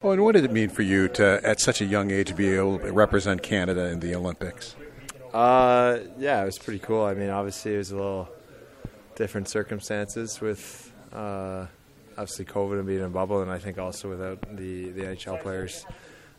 Oh, and what did it mean for you to, at such a young age, be able to represent Canada in the Olympics? Uh, yeah, it was pretty cool. I mean, obviously, it was a little different circumstances with uh, obviously COVID and being in a bubble, and I think also without the, the NHL players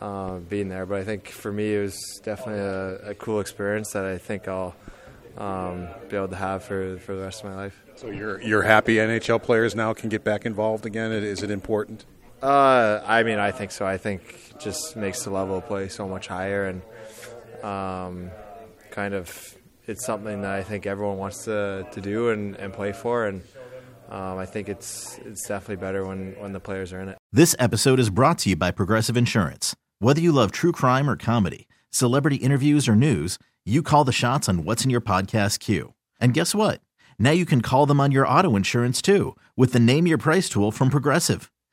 uh, being there. But I think for me, it was definitely a, a cool experience that I think I'll um, be able to have for, for the rest of my life. So you're you're happy NHL players now can get back involved again. Is it important? Uh, I mean, I think so. I think just makes the level of play so much higher, and um, kind of it's something that I think everyone wants to, to do and, and play for, and um, I think it's it's definitely better when when the players are in it. This episode is brought to you by Progressive Insurance. Whether you love true crime or comedy, celebrity interviews or news, you call the shots on what's in your podcast queue. And guess what? Now you can call them on your auto insurance too with the Name Your Price tool from Progressive.